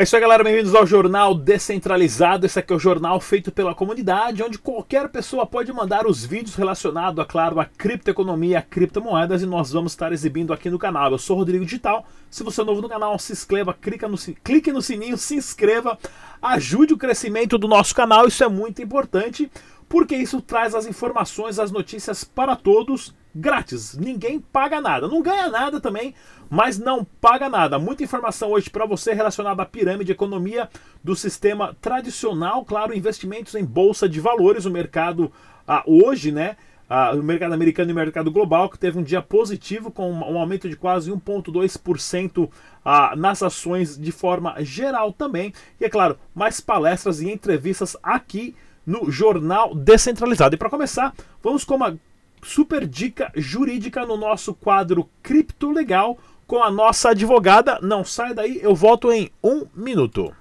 É isso aí, galera. Bem-vindos ao Jornal Descentralizado. Esse aqui é o jornal feito pela comunidade, onde qualquer pessoa pode mandar os vídeos relacionados, a, claro, a criptoeconomia, a criptomoedas, e nós vamos estar exibindo aqui no canal. Eu sou Rodrigo Digital. Se você é novo no canal, se inscreva, clica no, clique no sininho, se inscreva, ajude o crescimento do nosso canal. Isso é muito importante, porque isso traz as informações, as notícias para todos grátis. Ninguém paga nada. Não ganha nada também, mas não paga nada. Muita informação hoje para você relacionada à pirâmide, economia do sistema tradicional, claro, investimentos em bolsa de valores, o mercado ah, hoje, né? Ah, o mercado americano e o mercado global, que teve um dia positivo, com um aumento de quase 1,2% ah, nas ações de forma geral também. E é claro, mais palestras e entrevistas aqui no Jornal Descentralizado. E para começar, vamos com uma super dica jurídica no nosso quadro Cripto Legal com a nossa advogada. Não sai daí, eu volto em um minuto.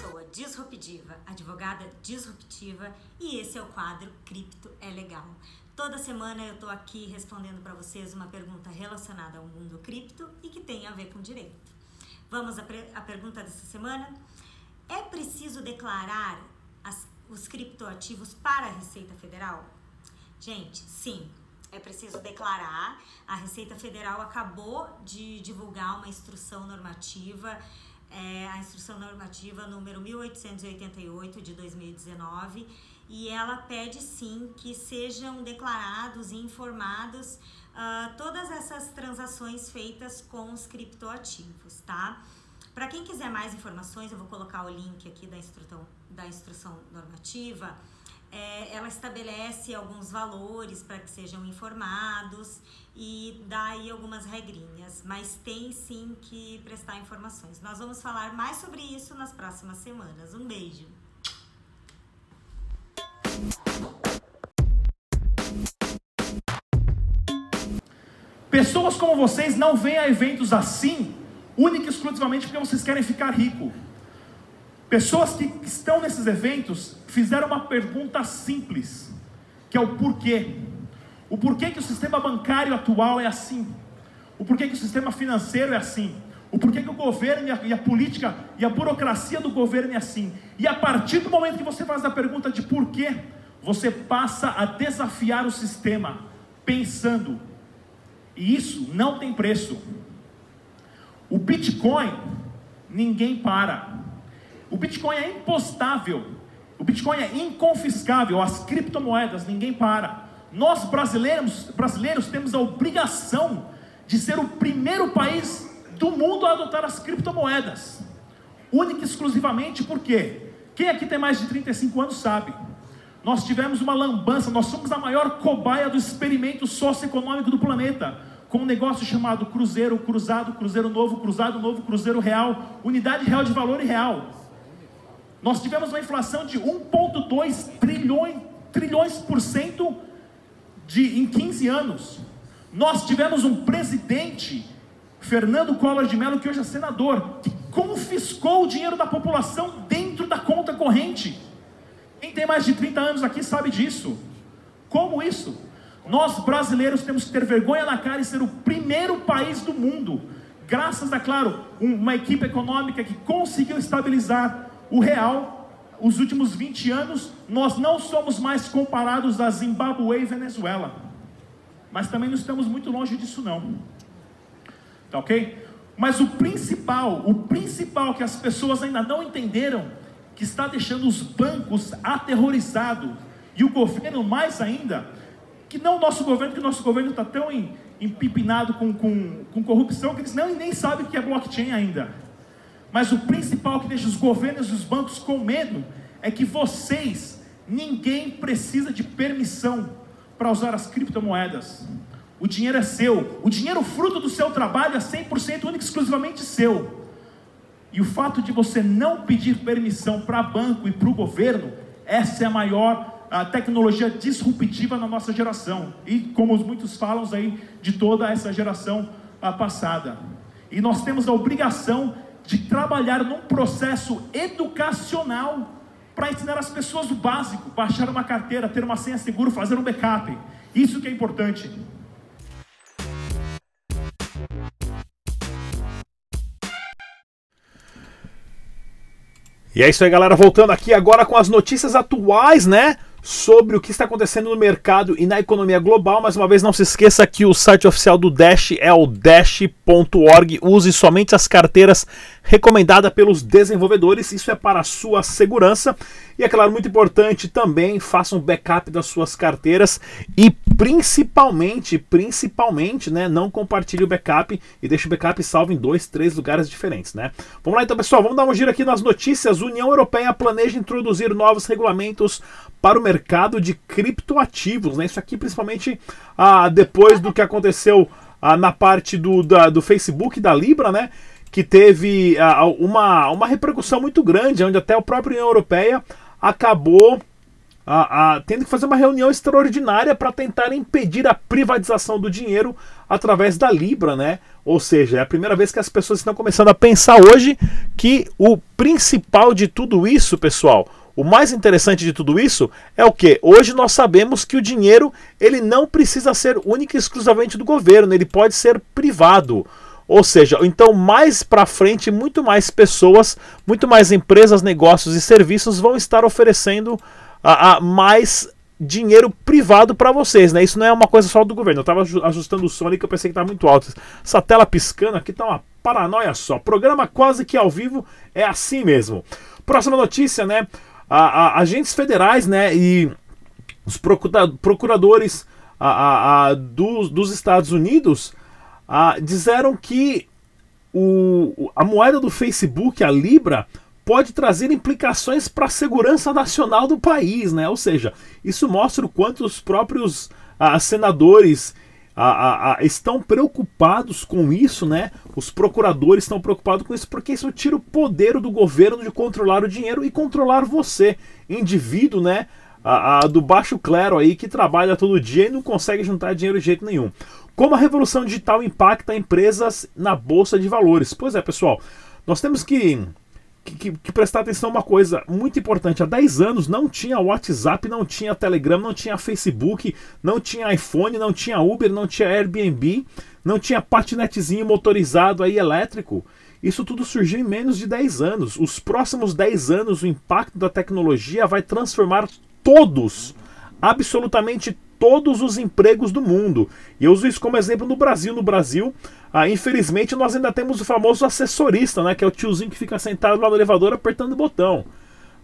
sou Disruptiva, advogada disruptiva, e esse é o quadro Cripto é Legal. Toda semana eu estou aqui respondendo para vocês uma pergunta relacionada ao mundo cripto e que tem a ver com direito. Vamos à, à pergunta dessa semana. É preciso declarar as, os criptoativos para a Receita Federal? Gente, sim, é preciso declarar. A Receita Federal acabou de divulgar uma instrução normativa, é, a instrução normativa número 1888 de 2019, e ela pede sim que sejam declarados e informados uh, todas essas transações feitas com os criptoativos, tá? Para quem quiser mais informações, eu vou colocar o link aqui da instrução, da instrução normativa. É, ela estabelece alguns valores para que sejam informados e dá aí algumas regrinhas, mas tem sim que prestar informações. Nós vamos falar mais sobre isso nas próximas semanas. Um beijo! Pessoas como vocês não vêm a eventos assim, única e exclusivamente porque vocês querem ficar rico. Pessoas que estão nesses eventos fizeram uma pergunta simples, que é o porquê. O porquê que o sistema bancário atual é assim. O porquê que o sistema financeiro é assim. O porquê que o governo e a, e a, política e a burocracia do governo é assim. E a partir do momento que você faz a pergunta de porquê, você passa a desafiar o sistema, pensando, e isso não tem preço. O Bitcoin, ninguém para. O Bitcoin é impostável. O Bitcoin é inconfiscável. As criptomoedas, ninguém para. Nós brasileiros, brasileiros temos a obrigação de ser o primeiro país do mundo a adotar as criptomoedas. Única e exclusivamente porque quem aqui tem mais de 35 anos sabe. Nós tivemos uma lambança, nós somos a maior cobaia do experimento socioeconômico do planeta, com um negócio chamado Cruzeiro, Cruzado, Cruzeiro Novo, Cruzado Novo, Cruzeiro Real, Unidade Real de Valor e Real. Nós tivemos uma inflação de 1,2 trilhões, trilhões por cento de, em 15 anos. Nós tivemos um presidente, Fernando Collor de Mello, que hoje é senador, que confiscou o dinheiro da população dentro da conta corrente. Quem tem mais de 30 anos aqui sabe disso. Como isso? Nós brasileiros temos que ter vergonha na cara e ser o primeiro país do mundo, graças a, claro, uma equipe econômica que conseguiu estabilizar o real. Os últimos 20 anos, nós não somos mais comparados a Zimbabue e Venezuela. Mas também não estamos muito longe disso não. Tá ok? Mas o principal, o principal que as pessoas ainda não entenderam que está deixando os bancos aterrorizados e o governo mais ainda, que não o nosso governo, que o nosso governo está tão empipinado com, com, com corrupção que eles não, nem sabem o que é blockchain ainda. Mas o principal que deixa os governos e os bancos com medo é que vocês, ninguém precisa de permissão para usar as criptomoedas. O dinheiro é seu, o dinheiro fruto do seu trabalho é 100% único exclusivamente seu. E o fato de você não pedir permissão para banco e para o governo, essa é a maior a tecnologia disruptiva na nossa geração. E como muitos falam aí, de toda essa geração passada. E nós temos a obrigação de trabalhar num processo educacional para ensinar as pessoas o básico, baixar uma carteira, ter uma senha segura, fazer um backup. Isso que é importante. E é isso aí, galera. Voltando aqui agora com as notícias atuais, né? Sobre o que está acontecendo no mercado e na economia global. Mais uma vez, não se esqueça que o site oficial do Dash é o dash.org. Use somente as carteiras recomendadas pelos desenvolvedores. Isso é para a sua segurança. E é claro, muito importante também, faça um backup das suas carteiras e principalmente, principalmente, né, não compartilhe o backup e deixe o backup salvo em dois, três lugares diferentes, né? Vamos lá então, pessoal, vamos dar um giro aqui nas notícias. União Europeia planeja introduzir novos regulamentos para o mercado de criptoativos, né? Isso aqui principalmente ah, depois do que aconteceu ah, na parte do, da, do Facebook da Libra, né? Que teve ah, uma, uma repercussão muito grande, onde até a própria União Europeia acabou a, a, tendo que fazer uma reunião extraordinária para tentar impedir a privatização do dinheiro através da Libra, né? Ou seja, é a primeira vez que as pessoas estão começando a pensar hoje que o principal de tudo isso, pessoal, o mais interessante de tudo isso é o que? Hoje nós sabemos que o dinheiro ele não precisa ser único e exclusivamente do governo, ele pode ser privado. Ou seja, então mais para frente, muito mais pessoas, muito mais empresas, negócios e serviços vão estar oferecendo a, a mais dinheiro privado para vocês, né? Isso não é uma coisa só do governo. Eu estava ajustando o som ali que eu pensei que estava muito alto. Essa tela piscando aqui tá uma paranoia só. Programa quase que ao vivo é assim mesmo. Próxima notícia, né? A, a, agentes federais, né? E os procuradores a, dos, dos Estados Unidos disseram que o, a moeda do Facebook, a Libra, pode trazer implicações para a segurança nacional do país, né? Ou seja, isso mostra o quanto os próprios ah, senadores ah, ah, estão preocupados com isso, né? Os procuradores estão preocupados com isso porque isso tira o poder do governo de controlar o dinheiro e controlar você, indivíduo, né? do baixo clero aí que trabalha todo dia e não consegue juntar dinheiro de jeito nenhum. Como a revolução digital impacta empresas na bolsa de valores? Pois é, pessoal, nós temos que, que, que, prestar atenção uma coisa muito importante. Há 10 anos não tinha WhatsApp, não tinha Telegram, não tinha Facebook, não tinha iPhone, não tinha Uber, não tinha Airbnb, não tinha patinetezinho motorizado aí elétrico. Isso tudo surgiu em menos de 10 anos. Os próximos 10 anos, o impacto da tecnologia vai transformar todos, absolutamente todos os empregos do mundo. E eu uso isso como exemplo no Brasil. No Brasil, ah, infelizmente, nós ainda temos o famoso assessorista, né, que é o tiozinho que fica sentado lá no elevador apertando o botão.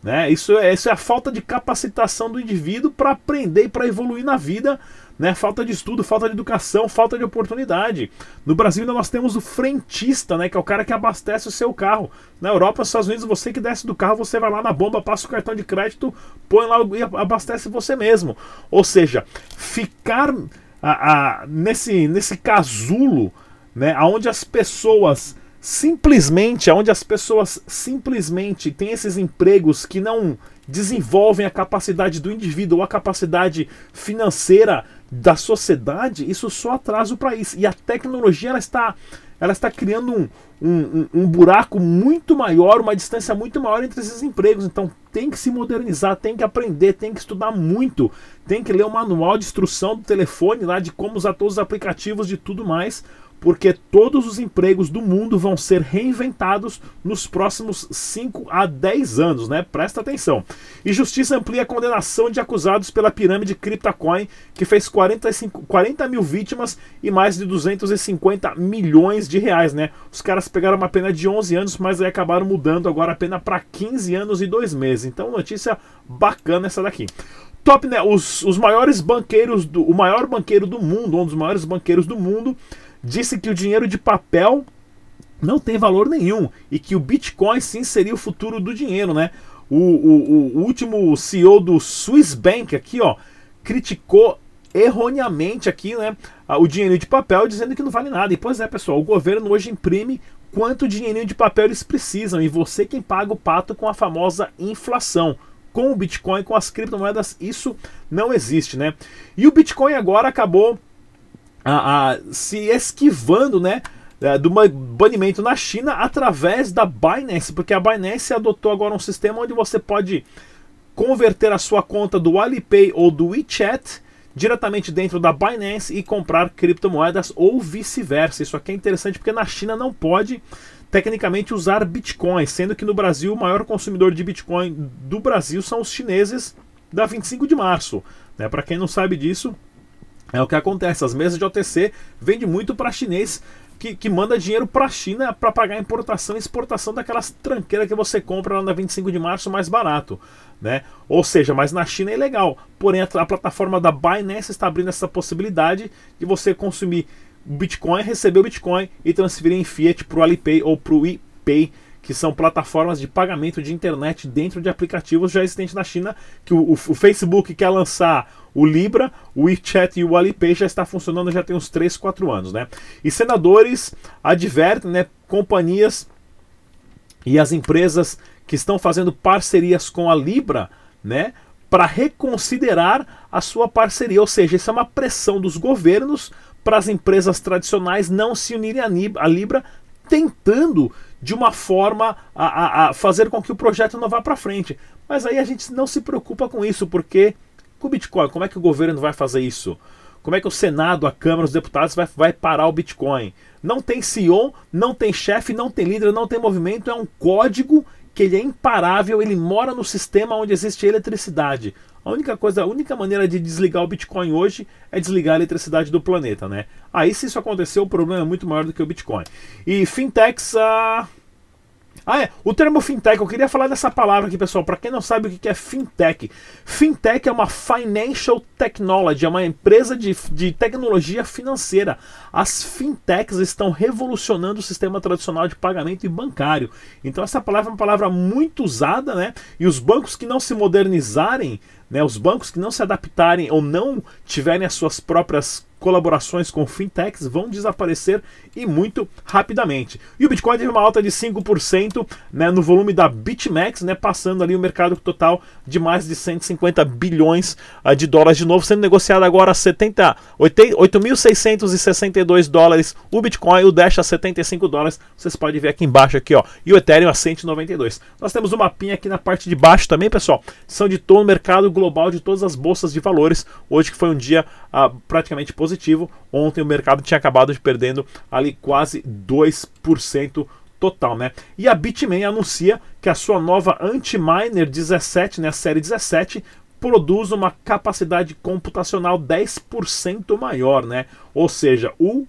Né? Isso, é, isso é a falta de capacitação do indivíduo para aprender e para evoluir na vida né? Falta de estudo, falta de educação, falta de oportunidade. No Brasil ainda nós temos o frentista, né? Que é o cara que abastece o seu carro. Na Europa, nos Estados Unidos, você que desce do carro, você vai lá na bomba, passa o cartão de crédito, põe lá e abastece você mesmo. Ou seja, ficar a, a, nesse, nesse casulo, né? Onde as pessoas simplesmente, onde as pessoas simplesmente têm esses empregos que não desenvolvem a capacidade do indivíduo ou a capacidade financeira da sociedade, isso só atrasa o país. E a tecnologia ela está, ela está criando um, um, um, buraco muito maior, uma distância muito maior entre esses empregos. Então tem que se modernizar, tem que aprender, tem que estudar muito, tem que ler o manual de instrução do telefone lá de como usar todos os aplicativos de tudo mais, porque todos os empregos do mundo vão ser reinventados nos próximos 5 a 10 anos, né? Presta atenção. E justiça amplia a condenação de acusados pela pirâmide CryptoCoin, que fez 45, 40 mil vítimas e mais de 250 milhões de reais, né? Os caras pegaram uma pena de 11 anos, mas aí acabaram mudando agora a pena para 15 anos e 2 meses. Então, notícia bacana essa daqui. Top, né? Os, os maiores banqueiros, do, o maior banqueiro do mundo, um dos maiores banqueiros do mundo, disse que o dinheiro de papel não tem valor nenhum e que o Bitcoin sim seria o futuro do dinheiro, né? O, o, o último CEO do Swiss Bank aqui, ó, criticou erroneamente aqui, né, o dinheiro de papel dizendo que não vale nada. E pois é, pessoal, o governo hoje imprime quanto dinheirinho de papel eles precisam e você quem paga o pato com a famosa inflação. Com o Bitcoin, com as criptomoedas, isso não existe, né? E o Bitcoin agora acabou a, a, se esquivando, né? É, do banimento na China através da Binance, porque a Binance adotou agora um sistema onde você pode converter a sua conta do Alipay ou do WeChat diretamente dentro da Binance e comprar criptomoedas ou vice-versa. Isso aqui é interessante porque na China não pode tecnicamente usar Bitcoin, sendo que no Brasil o maior consumidor de Bitcoin do Brasil são os chineses da 25 de março. Né? Para quem não sabe disso, é o que acontece. As mesas de OTC vendem muito para chinês que, que, manda dinheiro para a China para pagar a importação e exportação daquelas tranqueiras que você compra lá na 25 de março mais barato. Né? Ou seja, mas na China é legal. Porém, a, a plataforma da Binance está abrindo essa possibilidade de você consumir Bitcoin, receber o Bitcoin e transferir em Fiat para o Alipay ou para o ePay que são plataformas de pagamento de internet dentro de aplicativos já existentes na China, que o, o, Facebook quer lançar o Libra, o WeChat e o Alipay já está funcionando já tem uns 3, 4 anos, né? E senadores advertem, né, companhias e as empresas que estão fazendo parcerias com a Libra, né, para reconsiderar a sua parceria, ou seja, isso é uma pressão dos governos para as empresas tradicionais não se unirem à Libra, tentando de uma forma a, a, a fazer com que o projeto não vá para frente. Mas aí a gente não se preocupa com isso, porque com o Bitcoin, como é que o governo vai fazer isso? Como é que o Senado, a Câmara, os deputados vai, vai parar o Bitcoin? Não tem CEO, não tem chefe, não tem líder, não tem movimento, é um código que ele é imparável, ele mora no sistema onde existe eletricidade. A única coisa, a única maneira de desligar o Bitcoin hoje é desligar a eletricidade do planeta, né? Aí se isso acontecer, o problema é muito maior do que o Bitcoin. E fintechs, ah, ah, é. O termo fintech, eu queria falar dessa palavra aqui, pessoal. Para quem não sabe o que é fintech, fintech é uma financial technology, é uma empresa de, de tecnologia financeira. As fintechs estão revolucionando o sistema tradicional de pagamento e bancário. Então, essa palavra é uma palavra muito usada, né? E os bancos que não se modernizarem, né, os bancos que não se adaptarem ou não tiverem as suas próprias colaborações com fintechs vão desaparecer e muito rapidamente. E o Bitcoin teve uma alta de 5% né, no volume da BitMEX, né, passando ali o mercado total de mais de 150 bilhões uh, de dólares de novo, sendo negociado agora a 8.662 dólares o Bitcoin, o Dash a 75 dólares, vocês podem ver aqui embaixo aqui, ó, e o Ethereum a 192. Nós temos um mapinha aqui na parte de baixo também, pessoal, são de todo o mercado global de todas as bolsas de valores, hoje que foi um dia uh, praticamente positivo positivo. Ontem o mercado tinha acabado de perdendo ali quase 2% total, né? E a Bitmain anuncia que a sua nova Antiminer 17, né, a série 17, produz uma capacidade computacional 10% maior, né? Ou seja, o,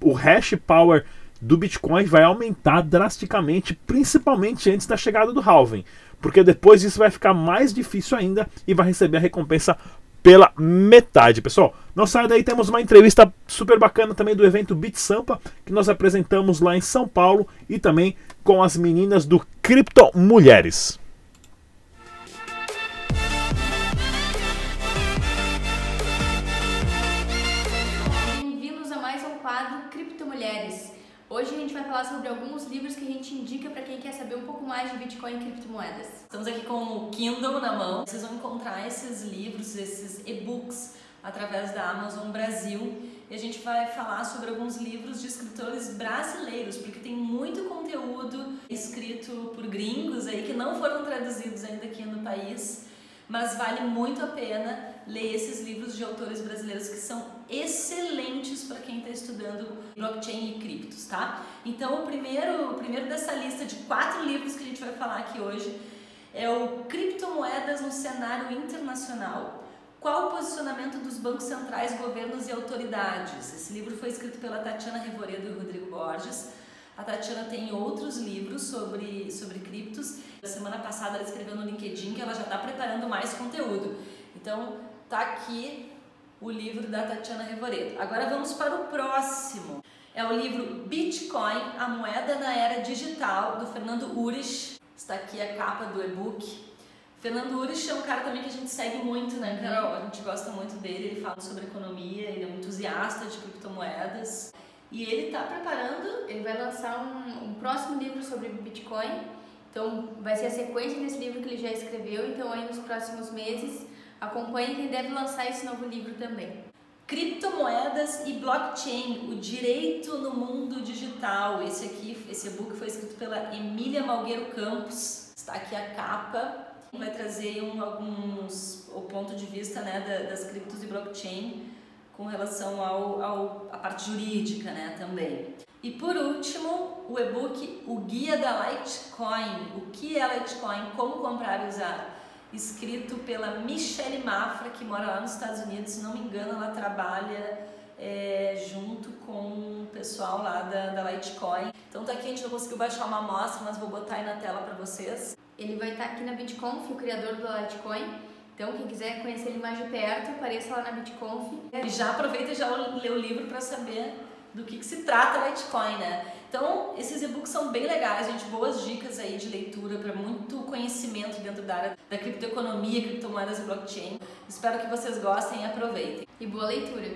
o hash power do Bitcoin vai aumentar drasticamente, principalmente antes da chegada do halving, porque depois isso vai ficar mais difícil ainda e vai receber a recompensa pela metade, pessoal. Não saia daí, temos uma entrevista super bacana também do evento Bit Sampa, que nós apresentamos lá em São Paulo e também com as meninas do Cripto Mulheres. Mais de Bitcoin e criptomoedas. Estamos aqui com o Kindle na mão. Vocês vão encontrar esses livros, esses e-books através da Amazon Brasil. E a gente vai falar sobre alguns livros de escritores brasileiros, porque tem muito conteúdo escrito por gringos aí que não foram traduzidos ainda aqui no país mas vale muito a pena ler esses livros de autores brasileiros que são excelentes para quem está estudando blockchain e criptos, tá? Então, o primeiro, o primeiro dessa lista de quatro livros que a gente vai falar aqui hoje é o Criptomoedas no Cenário Internacional. Qual o posicionamento dos bancos centrais, governos e autoridades? Esse livro foi escrito pela Tatiana Revoredo e Rodrigo Borges. A Tatiana tem outros livros sobre, sobre criptos. Na semana passada ela escreveu no LinkedIn que ela já está preparando mais conteúdo. Então, tá aqui o livro da Tatiana Revoredo. Agora vamos para o próximo. É o livro Bitcoin, a moeda na era digital, do Fernando Urich. Está aqui a capa do e-book. Fernando Urich é um cara também que a gente segue muito, né, Carol? A gente gosta muito dele, ele fala sobre economia, ele é um entusiasta de criptomoedas. E ele está preparando. Ele vai lançar um, um, próximo livro sobre Bitcoin. Então, vai ser a sequência desse livro que ele já escreveu. Então, aí nos próximos meses, acompanhe que ele deve lançar esse novo livro também. Criptomoedas e blockchain, o direito no mundo digital. Esse aqui, esse e-book foi escrito pela Emília Malgueiro Campos. Está aqui a capa. Vai trazer um, alguns o ponto de vista né, das criptos e blockchain com relação ao, ao a parte jurídica né, também. E por último, o e-book O Guia da Litecoin. O que é Litecoin? Como comprar e usar? Escrito pela Michelle Mafra, que mora lá nos Estados Unidos. Se não me engano, ela trabalha é, junto com o pessoal lá da, da Litecoin. Então tá aqui, a gente não conseguiu baixar uma amostra, mas vou botar aí na tela para vocês. Ele vai estar tá aqui na BitConf, o criador do Litecoin. Então, quem quiser conhecer ele mais de perto, apareça lá na BitConf. E já aproveita e já lê o livro para saber do que, que se trata Litecoin, né? Então, esses e-books são bem legais, gente, boas dicas aí de leitura para muito conhecimento dentro da área da criptoeconomia, criptomoedas e blockchain. Espero que vocês gostem e aproveitem. E boa leitura!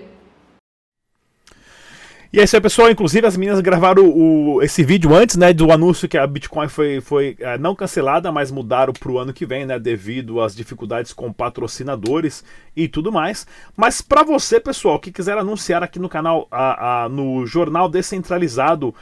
E é isso aí, pessoal. Inclusive, as meninas gravaram o, esse vídeo antes, né, do anúncio que a Bitcoin foi, foi é, não cancelada, mas mudaram para o ano que vem, né, devido às dificuldades com patrocinadores e tudo mais. Mas para você, pessoal, que quiser anunciar aqui no canal, a, a, no Jornal Descentralizado,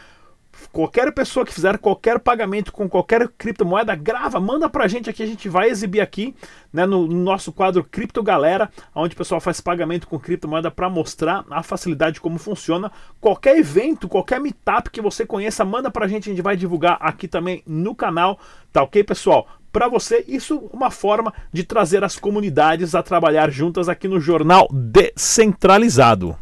Qualquer pessoa que fizer qualquer pagamento com qualquer criptomoeda, grava, manda pra gente aqui, a gente vai exibir aqui, né, no, no nosso quadro Cripto Galera, onde o pessoal faz pagamento com criptomoeda para mostrar a facilidade como funciona. Qualquer evento, qualquer meetup que você conheça, manda pra gente, a gente vai divulgar aqui também no canal, tá ok, pessoal? Para você, isso é uma forma de trazer as comunidades a trabalhar juntas aqui no Jornal Descentralizado.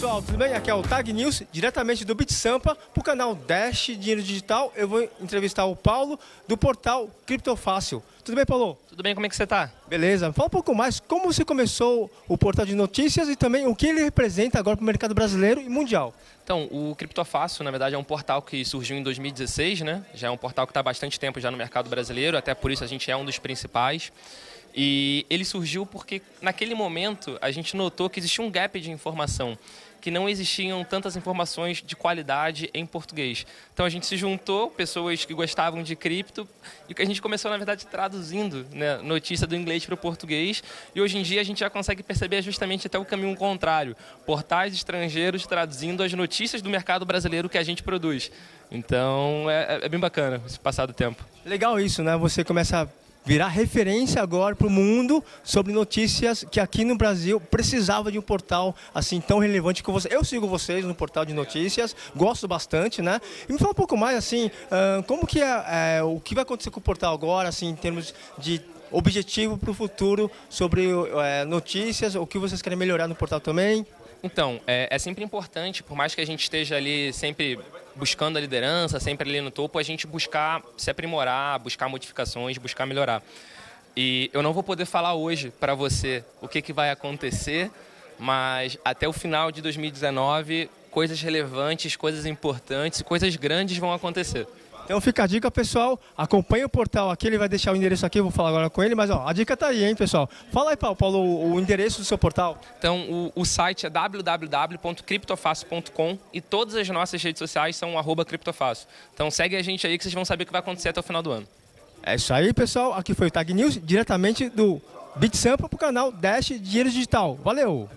Pessoal, tudo bem? Aqui é o Tag News, diretamente do Bit Sampa, para o canal Dash Dinheiro Digital. Eu vou entrevistar o Paulo do portal Criptofácil. Tudo bem, Paulo? Tudo bem, como é que você está? Beleza. Fala um pouco mais, como você começou o portal de notícias e também o que ele representa agora para o mercado brasileiro e mundial. Então, o Criptofácil, na verdade, é um portal que surgiu em 2016, né? Já é um portal que está há bastante tempo já no mercado brasileiro, até por isso a gente é um dos principais. E ele surgiu porque, naquele momento, a gente notou que existia um gap de informação, que não existiam tantas informações de qualidade em português. Então a gente se juntou, pessoas que gostavam de cripto, e a gente começou, na verdade, traduzindo né, notícia do inglês para o português. E hoje em dia a gente já consegue perceber justamente até o caminho contrário: portais estrangeiros traduzindo as notícias do mercado brasileiro que a gente produz. Então é, é bem bacana esse passado tempo. Legal isso, né? Você começa a virar referência agora para o mundo sobre notícias que aqui no Brasil precisava de um portal assim tão relevante que você. Eu sigo vocês no portal de notícias, gosto bastante, né? E me fala um pouco mais assim, como que é, é, o que vai acontecer com o portal agora, assim, em termos de objetivo para o futuro sobre é, notícias, o que vocês querem melhorar no portal também? Então, é, é, sempre importante, por mais que a gente esteja ali sempre buscando a liderança, sempre ali no topo, a gente buscar se aprimorar, buscar modificações, buscar melhorar. E eu não vou poder falar hoje para você o que, que vai acontecer, mas até o final de 2019, coisas relevantes, coisas importantes, coisas grandes vão acontecer. Então fica a dica, pessoal. Acompanhe o portal aqui, ele vai deixar o endereço aqui, eu vou falar agora com ele, mas ó, a dica tá aí, hein, pessoal. Fala aí, Paulo, o, o endereço do seu portal. Então, o, o site é www.criptofácil.com e todas as nossas redes sociais são arroba criptofácil. Então segue a gente aí que vocês vão saber o que vai acontecer até o final do ano. É isso aí, pessoal. Aqui foi o Tag News, diretamente do BitSampa para o canal Dash Dinheiro Digital. Valeu!